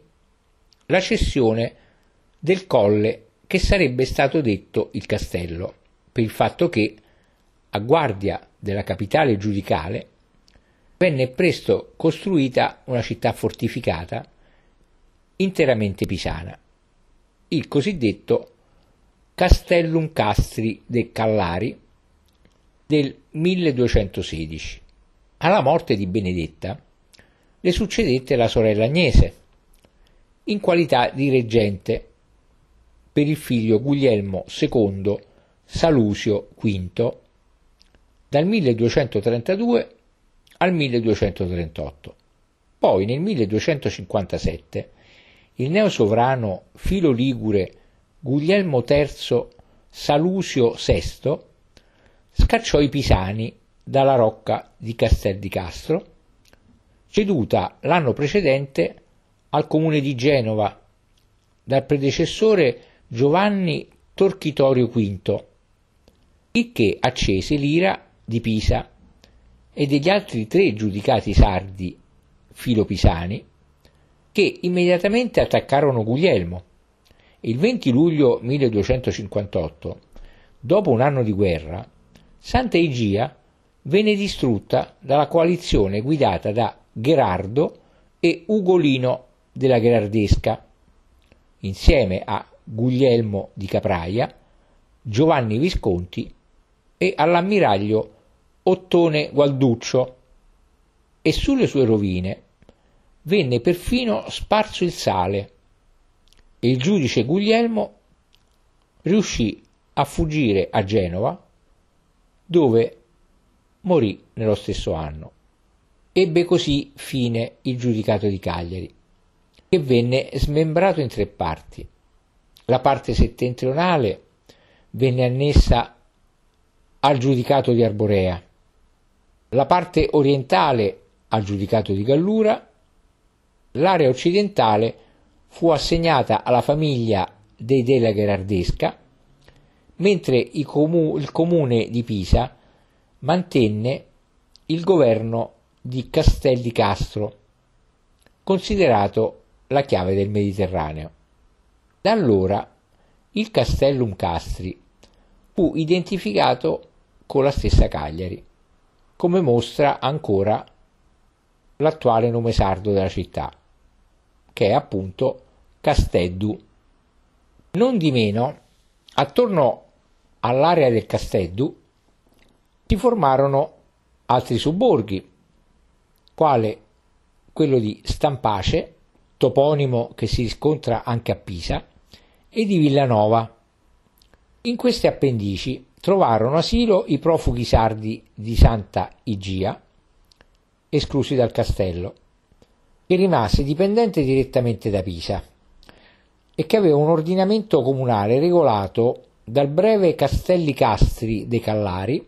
[SPEAKER 1] la cessione del colle che sarebbe stato detto il castello, per il fatto che, a guardia della capitale giudicale, venne presto costruita una città fortificata interamente pisana, il cosiddetto Castellum Castri de Callari del 1216. Alla morte di Benedetta le succedette la sorella Agnese, in qualità di reggente per il figlio Guglielmo II Salusio V dal 1232 al 1238. Poi nel 1257 il neosovrano filo ligure Guglielmo III Salusio VI scacciò i pisani dalla rocca di Castel di Castro, ceduta l'anno precedente al comune di Genova dal predecessore Giovanni Torchitorio V, il che accese l'ira di Pisa e degli altri tre giudicati sardi filopisani che immediatamente attaccarono Guglielmo. Il 20 luglio 1258, dopo un anno di guerra, Santa Igia venne distrutta dalla coalizione guidata da Gherardo e Ugolino della Gherardesca, insieme a Guglielmo di Capraia, Giovanni Visconti e all'ammiraglio Ottone Gualduccio, e sulle sue rovine venne perfino sparso il sale. E il giudice Guglielmo riuscì a fuggire a Genova, dove morì nello stesso anno. Ebbe così fine il giudicato di Cagliari, che venne smembrato in tre parti. La parte settentrionale venne annessa al giudicato di Arborea, la parte orientale al giudicato di Gallura, l'area occidentale fu assegnata alla famiglia dei della Gherardesca, mentre il comune di Pisa mantenne il governo di Castel di Castro, considerato la chiave del Mediterraneo. Da allora il Castellum Castri fu identificato con la stessa Cagliari, come mostra ancora l'attuale nome sardo della città, che è appunto Casteddu. Non di meno, attorno all'area del Casteddu si formarono altri sobborghi, quale quello di Stampace, toponimo che si riscontra anche a Pisa, e di Villanova. In queste appendici trovarono asilo i profughi sardi di Santa Igia, esclusi dal castello, che rimase dipendente direttamente da Pisa e che aveva un ordinamento comunale regolato dal breve Castelli Castri dei Callari,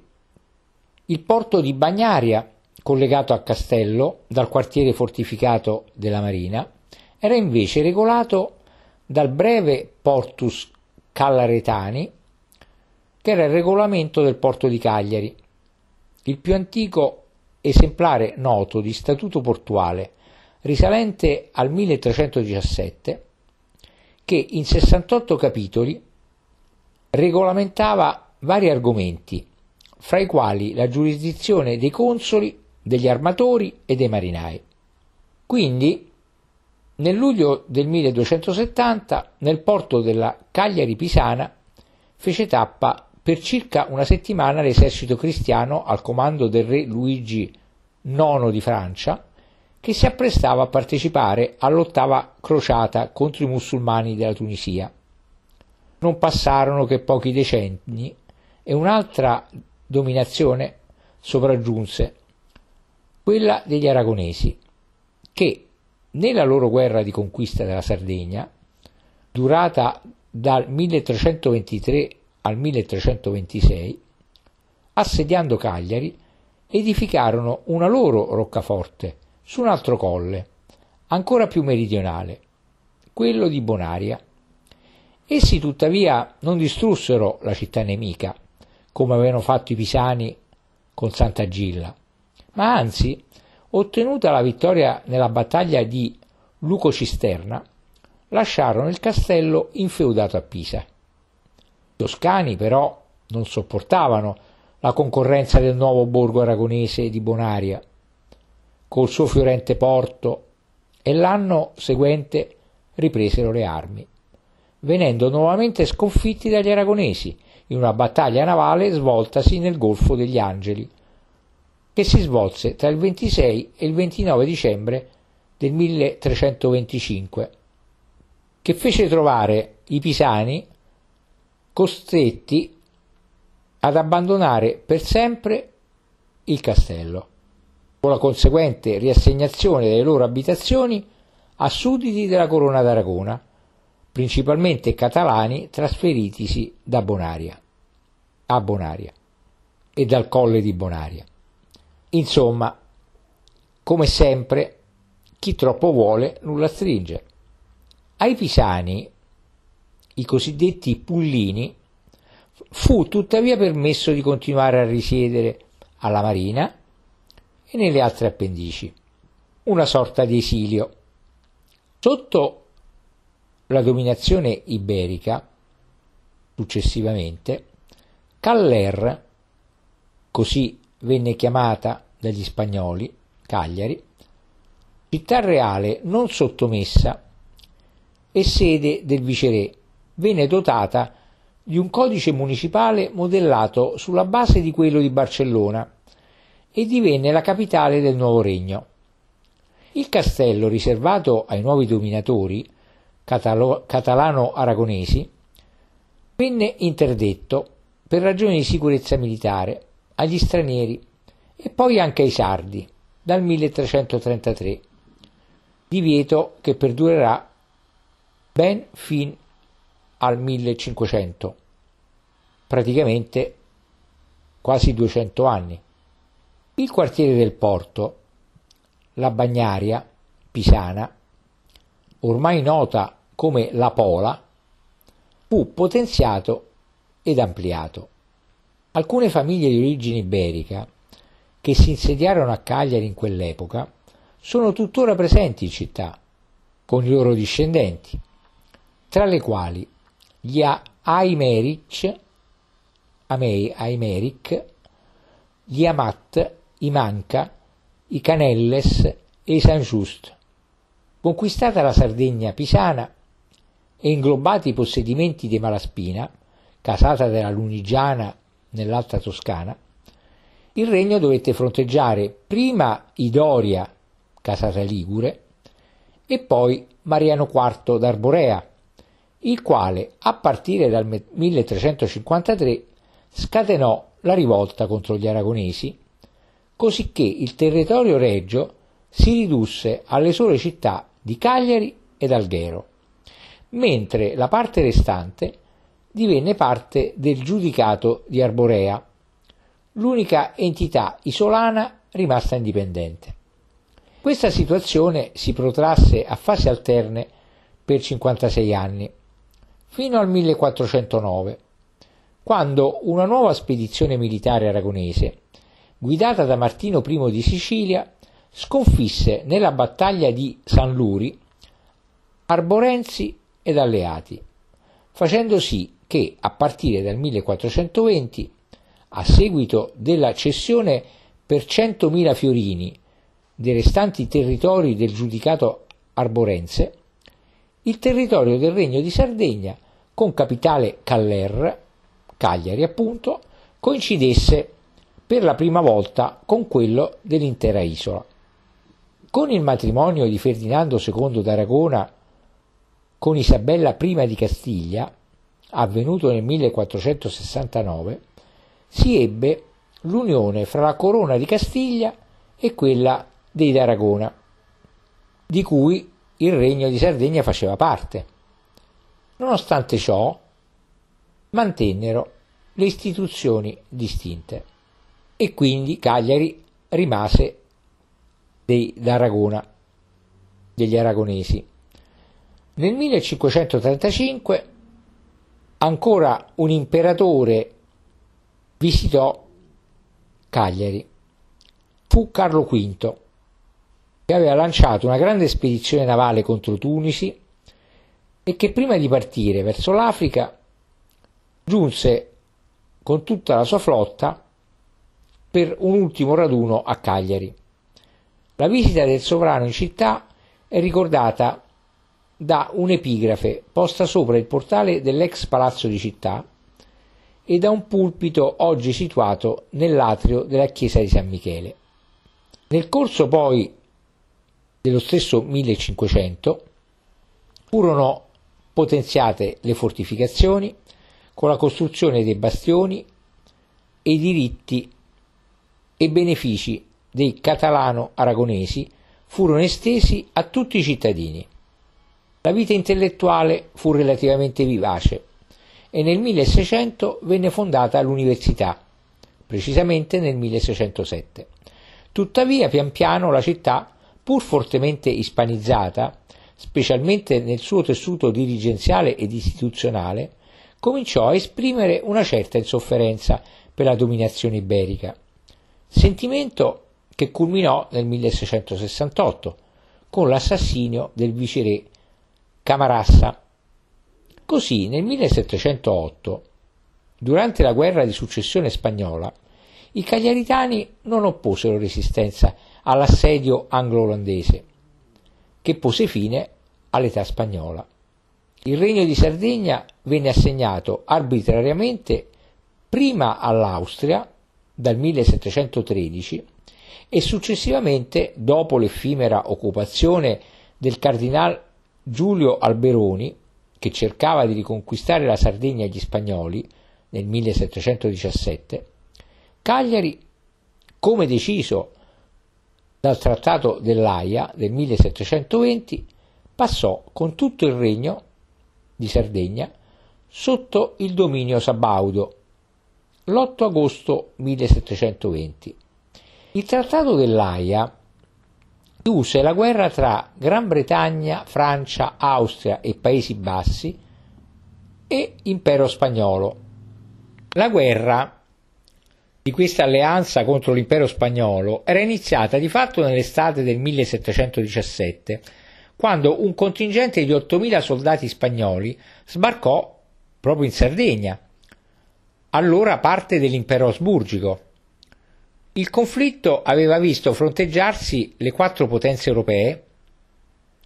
[SPEAKER 1] il porto di Bagnaria, collegato al castello dal quartiere fortificato della Marina, era invece regolato dal breve Portus Callaretani, che era il regolamento del porto di Cagliari, il più antico esemplare noto di statuto portuale risalente al 1317 che in 68 capitoli regolamentava vari argomenti, fra i quali la giurisdizione dei consoli, degli armatori e dei marinai. Quindi, nel luglio del 1270, nel porto della Cagliari Pisana, fece tappa per circa una settimana l'esercito cristiano al comando del re Luigi IX di Francia, che si apprestava a partecipare all'ottava crociata contro i musulmani della Tunisia. Non passarono che pochi decenni e un'altra dominazione sopraggiunse, quella degli aragonesi, che nella loro guerra di conquista della Sardegna, durata dal 1323 al 1326, assediando Cagliari, edificarono una loro roccaforte su un altro colle, ancora più meridionale, quello di Bonaria. Essi tuttavia non distrussero la città nemica, come avevano fatto i pisani con Santa Gilla, ma anzi, ottenuta la vittoria nella battaglia di Luco Cisterna, lasciarono il castello infeudato a Pisa. Toscani però non sopportavano la concorrenza del nuovo borgo aragonese di Bonaria, col suo fiorente porto, e l'anno seguente ripresero le armi, venendo nuovamente sconfitti dagli aragonesi in una battaglia navale svoltasi nel Golfo degli Angeli, che si svolse tra il 26 e il 29 dicembre del 1325, che fece trovare i pisani costretti ad abbandonare per sempre il castello, con la conseguente riassegnazione delle loro abitazioni a sudditi della corona d'Aragona, principalmente catalani trasferitisi da Bonaria, a Bonaria e dal colle di Bonaria. Insomma, come sempre, chi troppo vuole nulla stringe. Ai pisani i cosiddetti pullini, fu tuttavia permesso di continuare a risiedere alla marina e nelle altre appendici, una sorta di esilio. Sotto la dominazione iberica, successivamente, Caller, così venne chiamata dagli spagnoli, Cagliari, città reale non sottomessa e sede del viceré, venne dotata di un codice municipale modellato sulla base di quello di Barcellona e divenne la capitale del nuovo regno. Il castello, riservato ai nuovi dominatori catalo- catalano-aragonesi, venne interdetto per ragioni di sicurezza militare agli stranieri e poi anche ai sardi dal 1333, divieto che perdurerà ben fin al 1500, praticamente quasi 200 anni. Il quartiere del porto, la Bagnaria pisana, ormai nota come la Pola, fu potenziato ed ampliato. Alcune famiglie di origine iberica che si insediarono a Cagliari in quell'epoca sono tuttora presenti in città, con i loro discendenti, tra le quali gli Aimeric, Aimeric, gli Amat, i Manca, i Canelles e i San Just. Conquistata la Sardegna pisana e inglobati i possedimenti di Malaspina, casata della Lunigiana nell'Alta Toscana, il regno dovette fronteggiare prima i Doria, casata Ligure, e poi Mariano IV d'Arborea, il quale a partire dal 1353 scatenò la rivolta contro gli aragonesi, cosicché il territorio regio si ridusse alle sole città di Cagliari ed Alghero, mentre la parte restante divenne parte del giudicato di Arborea, l'unica entità isolana rimasta indipendente. Questa situazione si protrasse a fasi alterne per 56 anni, fino al 1409, quando una nuova spedizione militare aragonese, guidata da Martino I di Sicilia, sconfisse nella battaglia di San Luri Arborensi ed alleati, facendo sì che a partire dal 1420, a seguito della cessione per 100.000 fiorini dei restanti territori del giudicato arborense, il territorio del Regno di Sardegna con capitale Caller, Cagliari appunto, coincidesse per la prima volta con quello dell'intera isola. Con il matrimonio di Ferdinando II d'Aragona con Isabella I di Castiglia, avvenuto nel 1469, si ebbe l'unione fra la corona di Castiglia e quella dei d'Aragona, di cui il regno di Sardegna faceva parte. Nonostante ciò, mantennero le istituzioni distinte e quindi Cagliari rimase dei d'Aragona, degli aragonesi. Nel 1535 ancora un imperatore visitò Cagliari. Fu Carlo V, che aveva lanciato una grande spedizione navale contro Tunisi e che prima di partire verso l'Africa giunse con tutta la sua flotta per un ultimo raduno a Cagliari. La visita del sovrano in città è ricordata da un'epigrafe posta sopra il portale dell'ex palazzo di città e da un pulpito oggi situato nell'atrio della chiesa di San Michele. Nel corso poi dello stesso 1500 furono potenziate le fortificazioni con la costruzione dei bastioni e i diritti e benefici dei catalano-aragonesi furono estesi a tutti i cittadini. La vita intellettuale fu relativamente vivace e nel 1600 venne fondata l'università, precisamente nel 1607. Tuttavia, pian piano la città, pur fortemente ispanizzata, specialmente nel suo tessuto dirigenziale ed istituzionale, cominciò a esprimere una certa insofferenza per la dominazione iberica, sentimento che culminò nel 1668 con l'assassinio del viceré Camarassa. Così nel 1708, durante la guerra di successione spagnola, i cagliaritani non opposero resistenza all'assedio anglo-olandese, che pose fine all'età spagnola. Il regno di Sardegna venne assegnato arbitrariamente prima all'Austria dal 1713 e successivamente, dopo l'effimera occupazione del cardinal Giulio Alberoni, che cercava di riconquistare la Sardegna agli spagnoli nel 1717, Cagliari, come deciso dal Trattato dell'Aia del 1720, passò con tutto il regno di Sardegna sotto il dominio sabaudo l'8 agosto 1720. Il Trattato dell'Aia chiuse la guerra tra Gran Bretagna, Francia, Austria e Paesi Bassi e Impero spagnolo. La guerra di questa alleanza contro l'impero spagnolo era iniziata di fatto nell'estate del 1717, quando un contingente di 8.000 soldati spagnoli sbarcò proprio in Sardegna, allora parte dell'impero asburgico. Il conflitto aveva visto fronteggiarsi le quattro potenze europee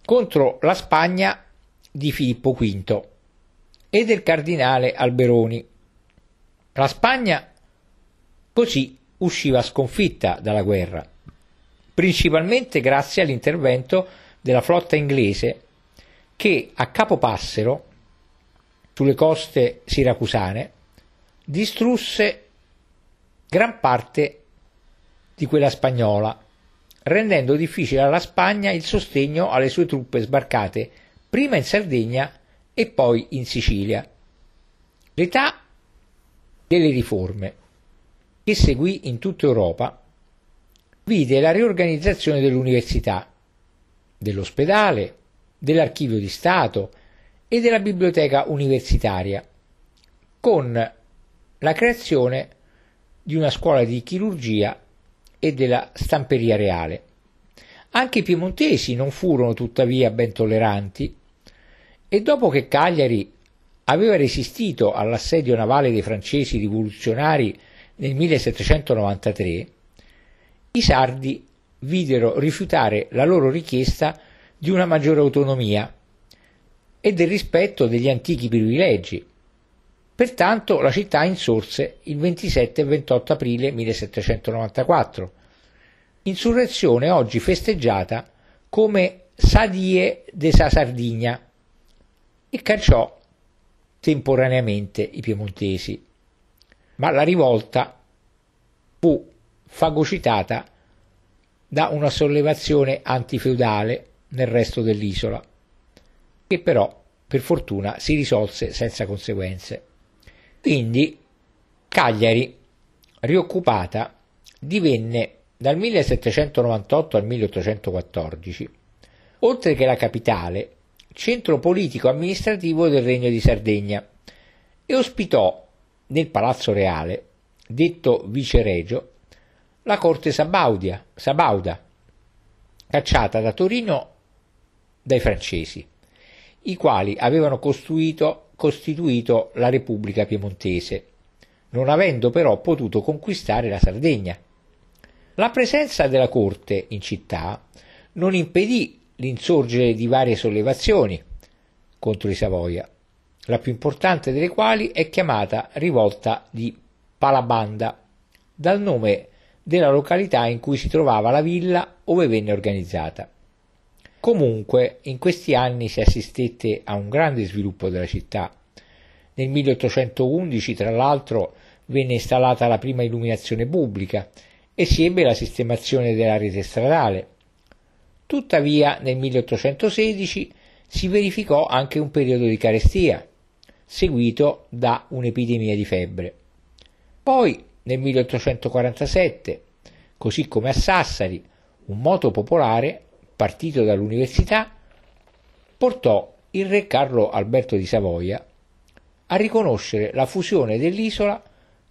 [SPEAKER 1] contro la Spagna di Filippo V e del cardinale Alberoni. La Spagna Così usciva sconfitta dalla guerra, principalmente grazie all'intervento della flotta inglese che a Capo Passero, sulle coste siracusane, distrusse gran parte di quella spagnola, rendendo difficile alla Spagna il sostegno alle sue truppe sbarcate prima in Sardegna e poi in Sicilia. L'età delle riforme che seguì in tutta Europa, vide la riorganizzazione dell'università, dell'ospedale, dell'archivio di Stato e della biblioteca universitaria, con la creazione di una scuola di chirurgia e della stamperia reale. Anche i piemontesi non furono tuttavia ben tolleranti e dopo che Cagliari aveva resistito all'assedio navale dei francesi rivoluzionari nel 1793, i sardi videro rifiutare la loro richiesta di una maggiore autonomia e del rispetto degli antichi privilegi. Pertanto la città insorse il 27 e 28 aprile 1794, insurrezione oggi festeggiata come Sadie de sa Sardigna e cacciò temporaneamente i piemontesi ma la rivolta fu fagocitata da una sollevazione antifeudale nel resto dell'isola, che però per fortuna si risolse senza conseguenze. Quindi Cagliari, rioccupata, divenne dal 1798 al 1814, oltre che la capitale, centro politico-amministrativo del Regno di Sardegna e ospitò nel Palazzo Reale, detto viceregio, la corte Sabaudia, Sabauda, cacciata da Torino dai francesi, i quali avevano costituito la Repubblica Piemontese, non avendo però potuto conquistare la Sardegna. La presenza della corte in città non impedì l'insorgere di varie sollevazioni contro i Savoia, la più importante delle quali è chiamata rivolta di Palabanda, dal nome della località in cui si trovava la villa ove venne organizzata. Comunque, in questi anni si assistette a un grande sviluppo della città. Nel 1811, tra l'altro, venne installata la prima illuminazione pubblica e si ebbe la sistemazione della rete stradale. Tuttavia, nel 1816 si verificò anche un periodo di carestia, seguito da un'epidemia di febbre. Poi, nel 1847, così come a Sassari, un moto popolare, partito dall'università, portò il re Carlo Alberto di Savoia a riconoscere la fusione dell'isola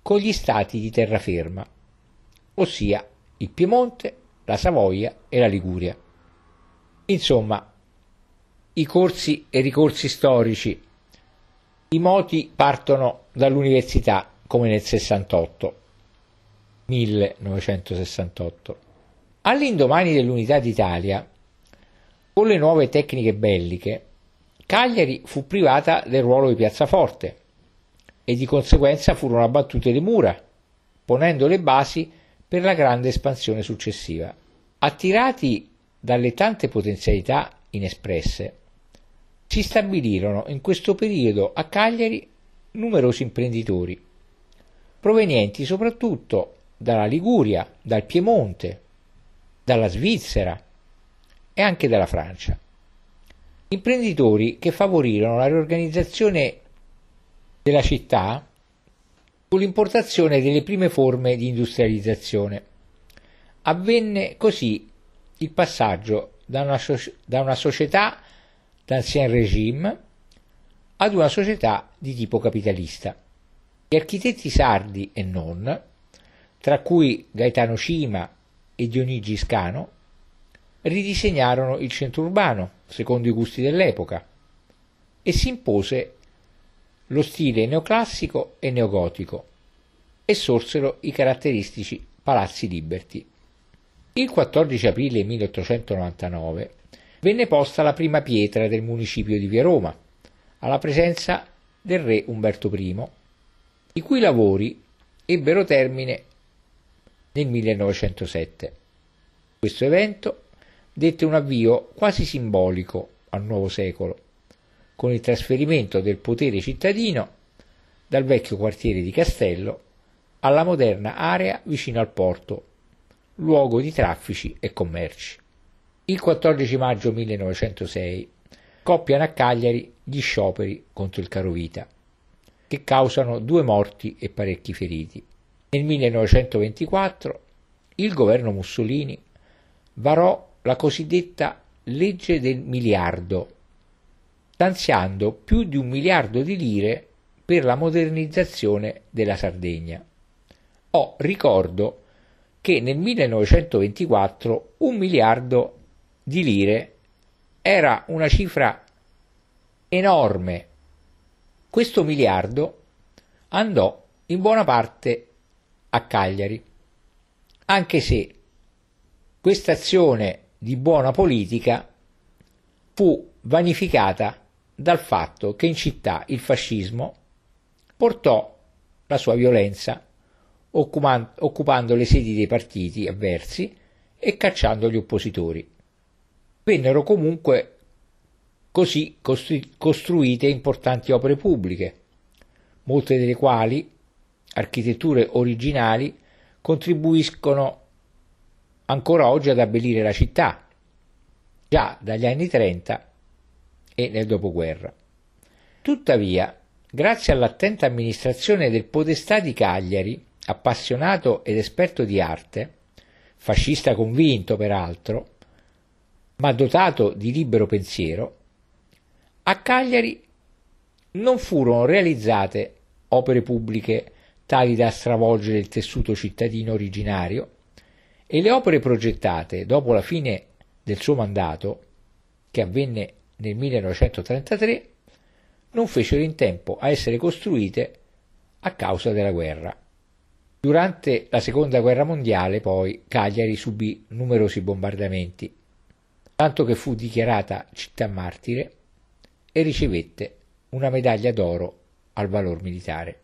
[SPEAKER 1] con gli stati di terraferma, ossia il Piemonte, la Savoia e la Liguria. Insomma, i corsi e ricorsi storici, i moti partono dall'università come nel 68, 1968. All'indomani dell'unità d'Italia, con le nuove tecniche belliche, Cagliari fu privata del ruolo di piazzaforte e di conseguenza furono abbattute le mura, ponendo le basi per la grande espansione successiva. Attirati dalle tante potenzialità inespresse, si stabilirono in questo periodo a Cagliari numerosi imprenditori, provenienti soprattutto dalla Liguria, dal Piemonte, dalla Svizzera e anche dalla Francia. Imprenditori che favorirono la riorganizzazione della città con l'importazione delle prime forme di industrializzazione. Avvenne così il passaggio da una, da una società d'ancien regime ad una società di tipo capitalista. Gli architetti sardi e non, tra cui Gaetano Cima e Dionigi Scano, ridisegnarono il centro urbano secondo i gusti dell'epoca e si impose lo stile neoclassico e neogotico e sorsero i caratteristici palazzi liberti. Il 14 aprile 1899 venne posta la prima pietra del municipio di Via Roma, alla presenza del re Umberto I, i cui lavori ebbero termine nel 1907. Questo evento dette un avvio quasi simbolico al nuovo secolo, con il trasferimento del potere cittadino dal vecchio quartiere di Castello alla moderna area vicino al porto, luogo di traffici e commerci. Il 14 maggio 1906 coppiano a Cagliari gli scioperi contro il carovita, che causano due morti e parecchi feriti. Nel 1924 il governo Mussolini varò la cosiddetta legge del miliardo, stanziando più di un miliardo di lire per la modernizzazione della Sardegna. Oh, ricordo che nel 1924 un miliardo di lire era una cifra enorme. Questo miliardo andò in buona parte a Cagliari, anche se questa azione di buona politica fu vanificata dal fatto che in città il fascismo portò la sua violenza occupando le sedi dei partiti avversi e cacciando gli oppositori. Vennero comunque così costruite importanti opere pubbliche, molte delle quali, architetture originali, contribuiscono ancora oggi ad abbellire la città, già dagli anni 30 e nel dopoguerra. Tuttavia, grazie all'attenta amministrazione del podestà di Cagliari, appassionato ed esperto di arte, fascista convinto peraltro, ma dotato di libero pensiero, a Cagliari non furono realizzate opere pubbliche tali da stravolgere il tessuto cittadino originario e le opere progettate dopo la fine del suo mandato, che avvenne nel 1933, non fecero in tempo a essere costruite a causa della guerra. Durante la seconda guerra mondiale, poi, Cagliari subì numerosi bombardamenti tanto che fu dichiarata città martire e ricevette una medaglia d'oro al valor militare.